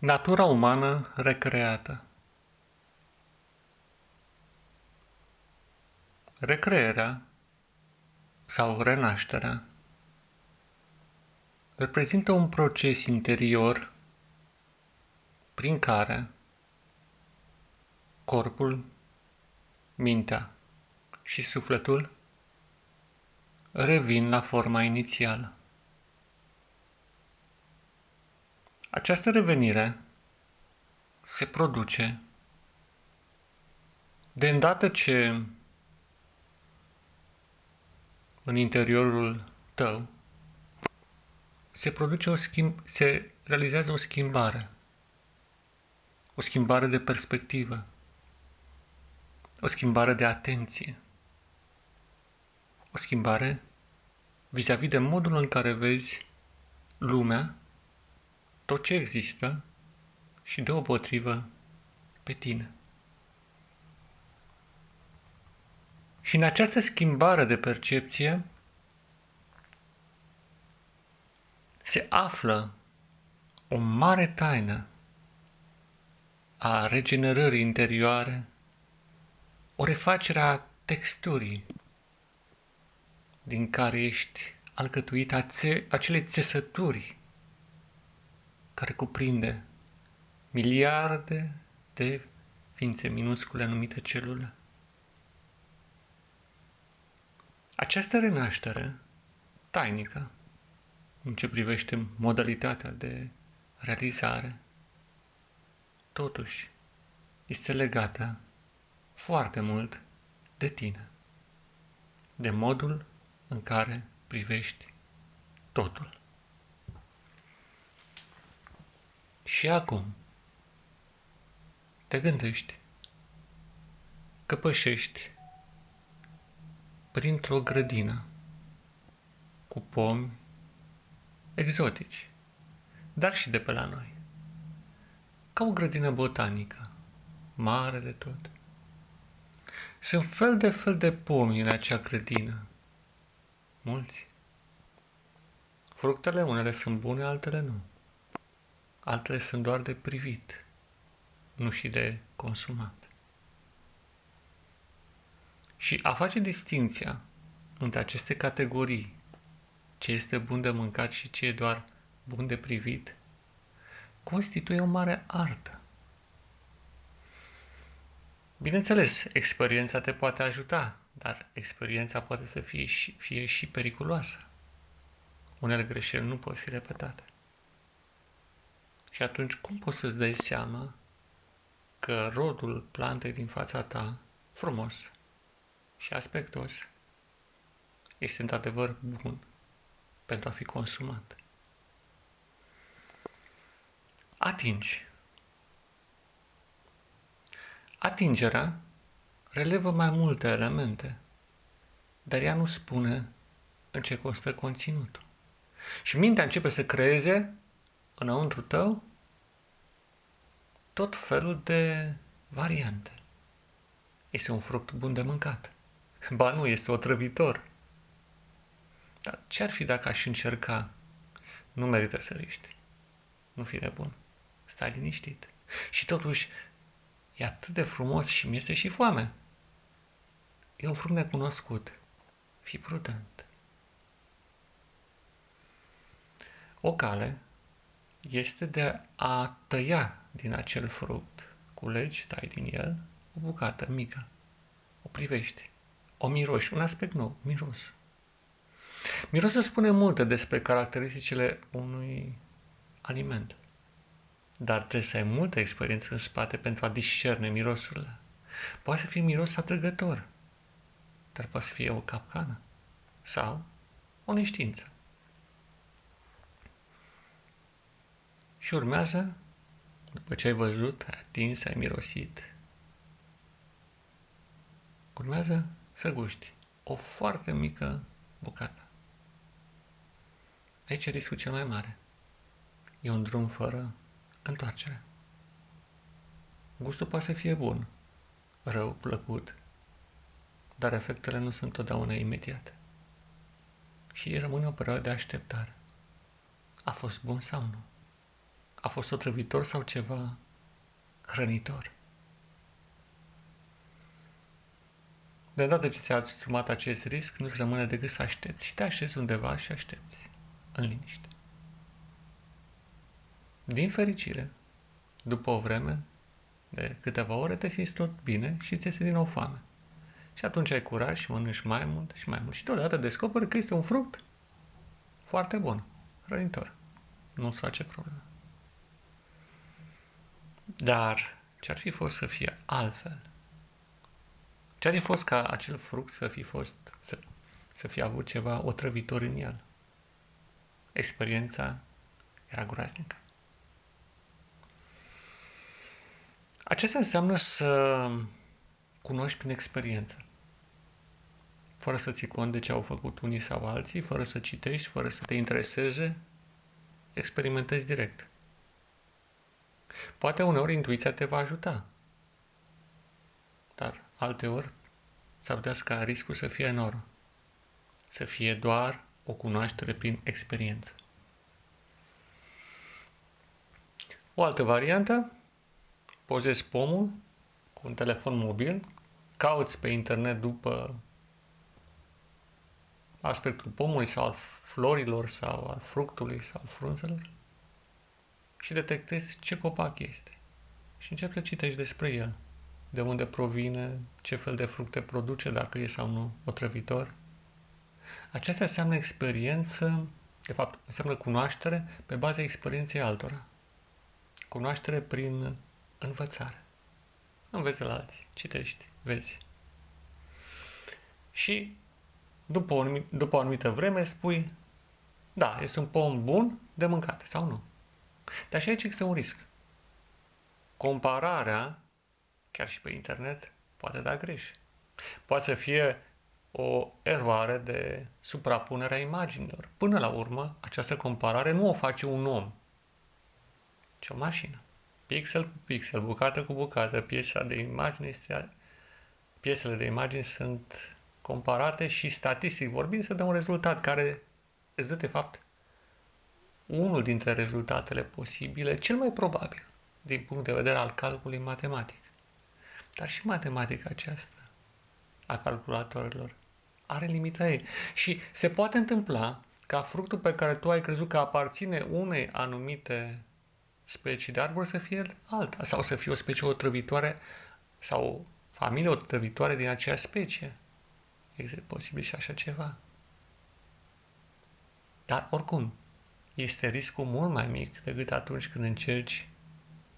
Natura umană recreată Recrearea sau renașterea reprezintă un proces interior prin care corpul, mintea și sufletul revin la forma inițială. Această revenire se produce de îndată ce în interiorul tău se produce o schimb, se realizează o schimbare, o schimbare de perspectivă, o schimbare de atenție, o schimbare vis-a-vis -vis de modul în care vezi lumea tot ce există și deopotrivă pe tine. Și în această schimbare de percepție se află o mare taină a regenerării interioare, o refacere a texturii din care ești alcătuit acele țesături care cuprinde miliarde de ființe minuscule numite celule. Această renaștere tainică, în ce privește modalitatea de realizare, totuși este legată foarte mult de tine, de modul în care privești totul. Și acum te gândești că pășești printr-o grădină cu pomi exotici, dar și de pe la noi, ca o grădină botanică, mare de tot. Sunt fel de fel de pomi în acea grădină, mulți. Fructele unele sunt bune, altele nu altele sunt doar de privit, nu și de consumat. Și a face distinția între aceste categorii, ce este bun de mâncat și ce e doar bun de privit, constituie o mare artă. Bineînțeles, experiența te poate ajuta, dar experiența poate să fie și, fie și periculoasă. Unele greșeli nu pot fi repetate. Și atunci cum poți să-ți dai seama că rodul plantei din fața ta, frumos și aspectos, este într-adevăr bun pentru a fi consumat? Atingi. Atingerea relevă mai multe elemente, dar ea nu spune în ce constă conținutul. Și mintea începe să creeze înăuntru tău tot felul de variante. Este un fruct bun de mâncat. Ba nu, este otrăvitor. Dar ce ar fi dacă aș încerca? Nu merită să riști. Nu fi de bun. Stai liniștit. Și totuși, e atât de frumos și mi este și foame. E un fruct necunoscut. Fii prudent. O cale este de a tăia din acel fruct. Culegi, tai din el o bucată mică. O privești. O miroși. Un aspect nou. Miros. Mirosul spune multe despre caracteristicile unui aliment. Dar trebuie să ai multă experiență în spate pentru a discerne mirosurile. Poate să fie miros atrăgător, dar poate să fie o capcană sau o neștiință. Și urmează, după ce ai văzut, ai atins, ai mirosit, urmează să guști o foarte mică bucată. Aici e riscul cel mai mare. E un drum fără întoarcere. Gustul poate să fie bun, rău, plăcut, dar efectele nu sunt totdeauna imediate. Și rămâne o perioadă de așteptare. A fost bun sau nu? A fost otrăvitor sau ceva hrănitor? De îndată ce ți-a asumat acest risc, nu-ți rămâne decât să aștepți și te așezi undeva și aștepți, în liniște. Din fericire, după o vreme, de câteva ore, te simți tot bine și ți este din nou foame. Și atunci ai curaj și mănânci mai mult și mai mult. Și deodată descoperi că este un fruct foarte bun, hrănitor. Nu-ți face probleme. Dar ce-ar fi fost să fie altfel? Ce-ar fi fost ca acel fruct să fi fost, să, să fi avut ceva otrăvitor în el? Experiența era groaznică. Acesta înseamnă să cunoști prin experiență. Fără să ții cont de ce au făcut unii sau alții, fără să citești, fără să te intereseze, experimentezi direct. Poate uneori intuiția te va ajuta, dar alteori s-ar putea ca riscul să fie enorm. Să fie doar o cunoaștere prin experiență. O altă variantă, pozezi pomul cu un telefon mobil, cauți pe internet după aspectul pomului sau al florilor sau al fructului sau al frunzelor și detectezi ce copac este și începi să citești despre el, de unde provine, ce fel de fructe produce, dacă e sau nu otrăvitor. Aceasta înseamnă experiență, de fapt, înseamnă cunoaștere pe baza experienței altora. Cunoaștere prin învățare. Înveți la alții, citești, vezi. Și după o, după o anumită vreme spui, da, este un pom bun de mâncate sau nu. Dar și aici există un risc. Compararea, chiar și pe internet, poate da greș. Poate să fie o eroare de suprapunere a imaginilor. Până la urmă, această comparare nu o face un om, ci o mașină. Pixel cu pixel, bucată cu bucată, piesa de imagine este... Piesele de imagine sunt comparate și statistic vorbind să dă un rezultat care îți dă de fapt unul dintre rezultatele posibile, cel mai probabil, din punct de vedere al calculului matematic. Dar și matematica aceasta a calculatorilor are limita ei. Și se poate întâmpla ca fructul pe care tu ai crezut că aparține unei anumite specii de arbor să fie alta, sau să fie o specie otrăvitoare sau o familie otrăvitoare din aceeași specie. Este posibil și așa ceva. Dar oricum, este riscul mult mai mic decât atunci când încerci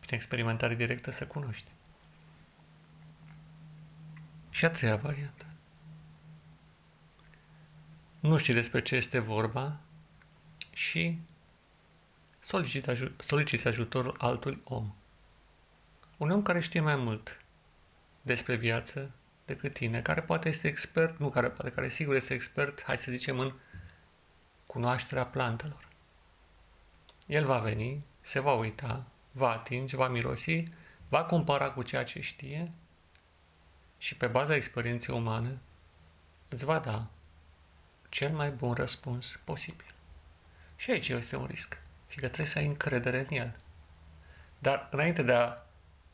prin experimentare directă să cunoști. Și a treia variantă. Nu știi despre ce este vorba și soliciți, aj- soliciți ajutorul altui om. Un om care știe mai mult despre viață decât tine, care poate este expert, nu care poate, care sigur este expert, hai să zicem, în cunoașterea plantelor. El va veni, se va uita, va atinge, va mirosi, va compara cu ceea ce știe și pe baza experienței umane îți va da cel mai bun răspuns posibil. Și aici este un risc, fiindcă trebuie să ai încredere în el. Dar înainte de a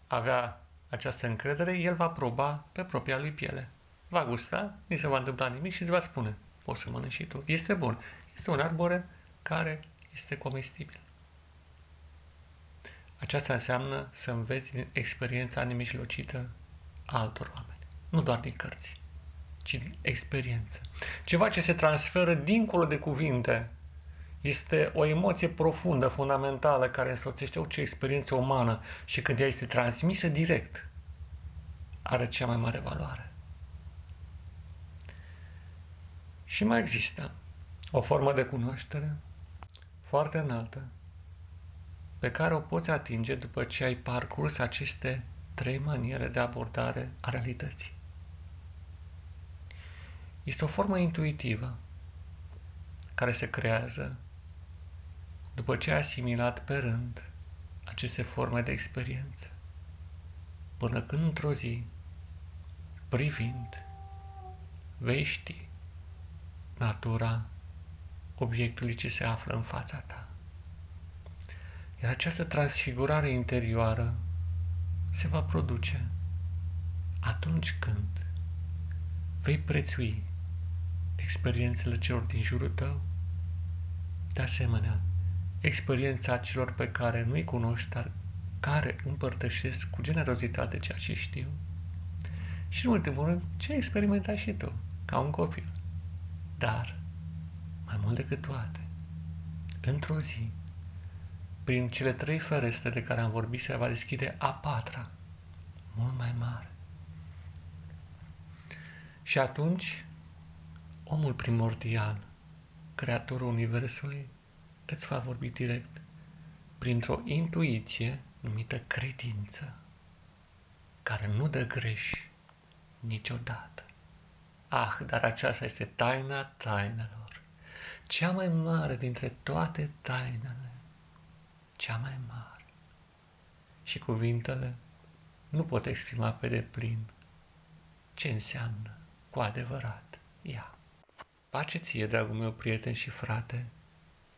avea această încredere, el va proba pe propria lui piele. Va gusta, nu se va întâmpla nimic și îți va spune, poți să mănânci și tu. Este bun. Este un arbore care este comestibil. Aceasta înseamnă să înveți din experiența nemijlocită a altor oameni. Nu doar din cărți, ci din experiență. Ceva ce se transferă dincolo de cuvinte. Este o emoție profundă, fundamentală, care însoțește orice experiență umană și când ea este transmisă direct, are cea mai mare valoare. Și mai există o formă de cunoaștere foarte înaltă, pe care o poți atinge după ce ai parcurs aceste trei maniere de abordare a realității. Este o formă intuitivă care se creează după ce ai asimilat pe rând aceste forme de experiență, până când într-o zi, privind, vei ști natura obiectului ce se află în fața ta Iar această transfigurare interioară se va produce atunci când vei prețui experiențele celor din jurul tău, de asemenea, experiența celor pe care nu-i cunoști, dar care împărtășesc cu generozitate ceea ce știu și, în ultimul rând, ce ai experimentat și tu, ca un copil. Dar, mai mult decât toate, într-o zi, prin cele trei ferestre de care am vorbit, se va deschide a patra, mult mai mare. Și atunci, omul primordial, creatorul Universului, îți va vorbi direct printr-o intuiție numită credință, care nu dă greș niciodată. Ah, dar aceasta este taina tainelor, cea mai mare dintre toate tainele, cea mai mare. Și cuvintele nu pot exprima pe deplin ce înseamnă cu adevărat ea. Pace ție, dragul meu prieten și frate,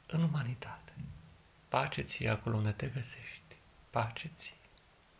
în umanitate. Pace ție acolo unde te găsești. Pace ție.